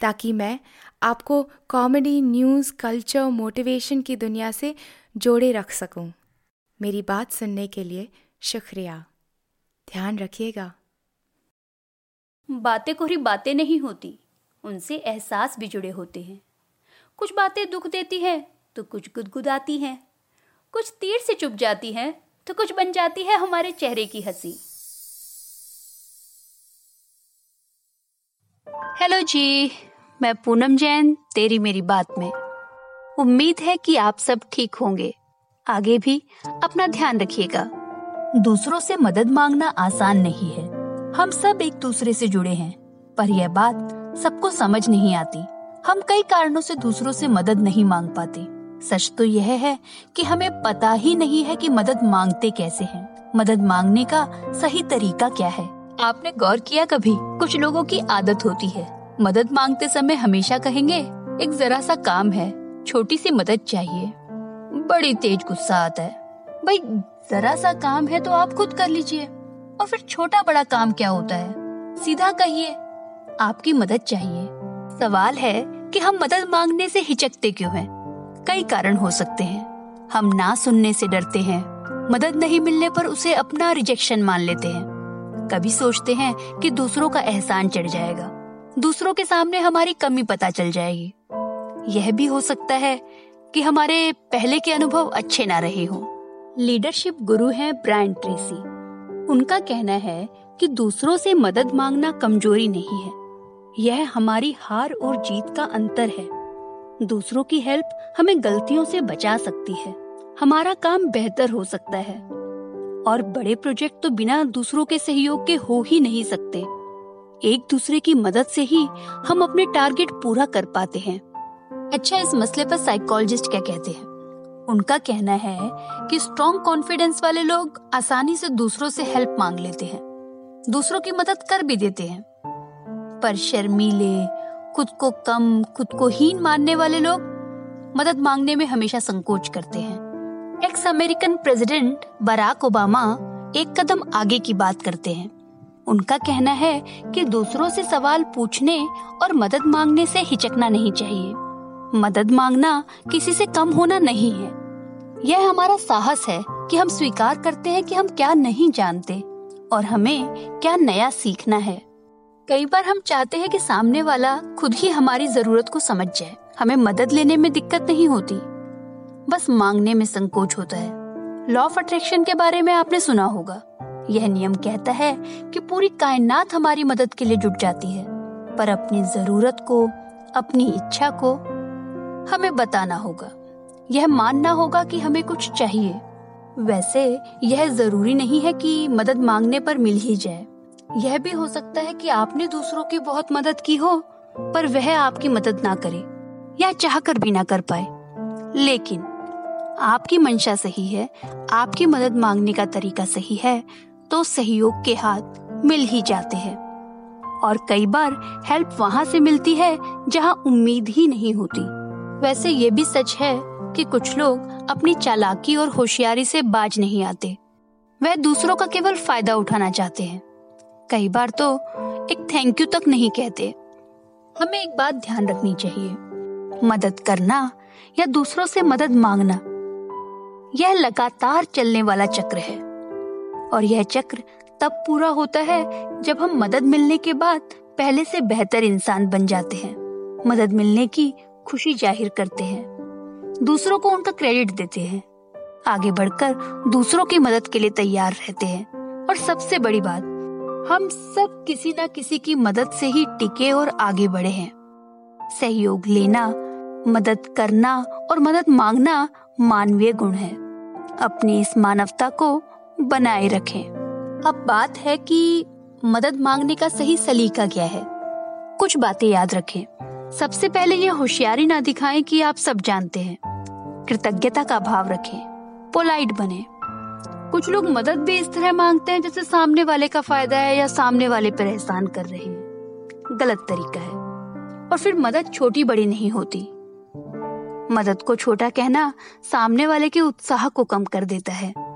ताकि मैं आपको कॉमेडी न्यूज़ कल्चर मोटिवेशन की दुनिया से जोड़े रख सकूँ। मेरी बात सुनने के लिए शुक्रिया। ध्यान रखिएगा। बातें कोरी बातें नहीं होती, उनसे एहसास भी जुड़े होते हैं। कुछ बातें दुख देती हैं तो कुछ गुदगुदाती हैं। कुछ तीर से चुप जाती हैं तो कुछ बन जाती है हमारे चेहरे की हँसी। हेलो जी मैं पूनम जैन, तेरी मेरी बात में। उम्मीद है कि आप सब ठीक होंगे। आगे भी अपना ध्यान रखिएगा। दूसरों से मदद मांगना आसान नहीं है। हम सब एक दूसरे से जुड़े हैं, पर यह बात सबको समझ नहीं आती। हम कई कारणों से दूसरों से मदद नहीं मांग पाते। सच तो यह है कि हमें पता ही नहीं है कि मदद मांगते कैसे हैं। मदद मांगने का सही तरीका क्या है? आपने गौर किया कभी? कुछ लोगों की आदत होती है। मदद मांगते समय हमेशा कहेंगे, एक जरा सा काम है, छोटी सी मदद चाहिए। बड़ी तेज गुस्सा आता है। भाई, जरा सा काम है तो आप खुद कर लीजिए। और फिर छोटा बड़ा काम क्या होता है? सीधा कहिए, आपकी मदद चाहिए। सवाल है कि हम मदद मांगने से हिचकते क्यों हैं? कई कारण हो सकते हैं। हम ना सुनने से डरते हैं। मदद नहीं मिलने पर उसे अपना रिजेक्शन मान लेते हैं। कभी सोचते हैं कि दूसरों का एहसान चढ़ जाएगा। दूसरों के सामने हमारी कमी पता चल जाएगी। यह भी हो सकता है कि हमारे पहले के अनुभव अच्छे ना रहे हों। लीडरशिप गुरु हैं ब्रायन ट्रेसी। उनका कहना है कि दूसरों से मदद मांगना कमज़ोरी नहीं है। यह हमारी हार और जीत का अंतर है। दूसरों की हेल्प हमें गलतियों से बचा सकती है। हमारा काम बेहतर हो सकता है। और बड़े प्रोजेक्ट तो बिना दूसरों के सहयोग के हो ही नहीं सकते। एक दूसरे की मदद से ही हम अपने टारगेट पूरा कर पाते हैं। अच्छा इस मसले पर साइकोलॉजिस्ट क्या कहते हैं? उनका कहना है कि स्ट्रॉन्ग कॉन्फिडेंस वाले लोग आसानी से दूसरों से हेल्प मांग लेते हैं। दूसरों की मदद कर भी देते हैं। पर शर्मीले, खुद को कम, खुद को हीन मानने वाले लोग मदद मांगने में हमेशा संकोच करते हैं। Ex American president Barack Obama एक कदम आगे की बात करते हैं। उनका कहना है कि दूसरों से सवाल पूछने और मदद मांगने से हिचकना नहीं चाहिए। मदद मांगना किसी से कम होना नहीं है। यह हमारा साहस है कि हम स्वीकार करते हैं कि हम क्या नहीं जानते और हमें क्या नया सीखना है। कई बार हम चाहते हैं कि सामने वाला खुद ही हमारी ज़रूरत को समझ जाए। हमें मदद लेने में दिक्कत नहीं होती। बस मांगने में संकोच होता है। लॉ ऑफ़ अट्रैक्शन के बारे में आपने सुना होगा। यह नियम कहता है कि पूरी कायनात हमारी मदद के लिए जुट जाती है, पर अपनी ज़रूरत को, अपनी इच्छा को हमें बताना होगा। यह मानना होगा कि हमें कुछ चाहिए। वैसे, यह ज़रूरी नहीं है कि मदद मांगने पर मिल ही जाए। यह भी हो सकता है कि आपने दूसरों की बहुत मदद की हो, पर वह आपकी मदद ना करे, या चाह कर भी ना कर पाए। लेकिन, आपकी मंशा सही है, आपकी मदद मांगने का तरीका सही है तो सहयोग के हाथ मिल ही जाते हैं। और कई बार हेल्प वहाँ से मिलती है जहाँ उम्मीद ही नहीं होती। वैसे ये भी सच है कि कुछ लोग अपनी चालाकी और होशियारी से बाज नहीं आते। वह दूसरों का केवल फ़ायदा उठाना चाहते हैं। कई बार तो एक थैंक यू तक नहीं कहते। हमें एक बात ध्यान रखनी चाहिए। मदद करना या दूसरों से मदद मांगना, यह लगातार चलने वाला चक्र है। और यह चक्र तब पूरा होता है जब हम मदद मिलने के बाद पहले से बेहतर इंसान बन जाते हैं। मदद मिलने की खुशी ज़ाहिर करते हैं। दूसरों को उनका क्रेडिट देते हैं। आगे बढ़कर दूसरों की मदद के लिए तैयार रहते हैं। और सबसे बड़ी बात, हम सब किसी न किसी की मदद से ही टिके और आगे बढ़े हैं। सहयोग लेना, मदद करना और मदद मांगना मानवीय गुण है। अपनी इस मानवता को बनाए रखें। अब बात है कि मदद मांगने का सही सलीका क्या है? कुछ बातें याद रखें। सबसे पहले ये होशियारी ना दिखाएँ कि आप सब जानते हैं। कृतज्ञता का भाव रखें। पोलाइट बने। कुछ लोग मदद भी इस तरह मांगते हैं जैसे सामने वाले का फ़ायदा है या सामने वाले पर एहसान कर रहे हैं। गलत तरीका है। और फिर मदद छोटी बड़ी नहीं होती। मदद को छोटा कहना सामने वाले के उत्साह को कम कर देता है।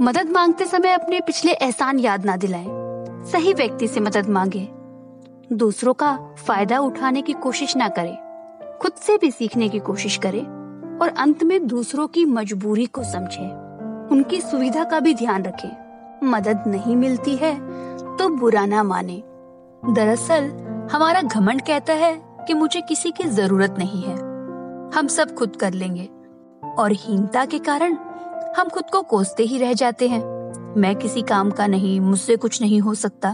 मदद मांगते समय अपने पिछले एहसान याद ना दिलाएँ। सही व्यक्ति से मदद मांगे। दूसरों का फ़ायदा उठाने की कोशिश ना करें। खुद से भी सीखने की कोशिश करें और अंत में दूसरों की मजबूरी को समझें। उनकी सुविधा का भी ध्यान रखें। मदद नहीं मिलती है तो बुरा ना माने। दरअसल, हमारा घमंड कहता है कि मुझे किसी की ज़रूरत नहीं है। हम सब खुद कर लेंगे। और हीनता के कारण हम खुद को कोसते ही रह जाते हैं। मैं किसी काम का नहीं, मुझसे कुछ नहीं हो सकता।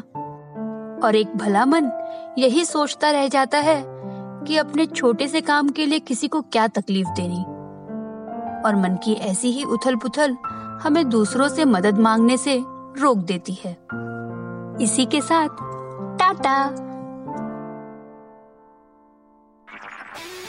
और एक भला मन यही सोचता रह जाता है कि अपने छोटे से काम के लिए किसी को क्या तकलीफ़ देनी। और मन की ऐसी ही उथल पुथल हमें दूसरों से मदद मांगने से रोक देती है। इसी के साथ, टाटा!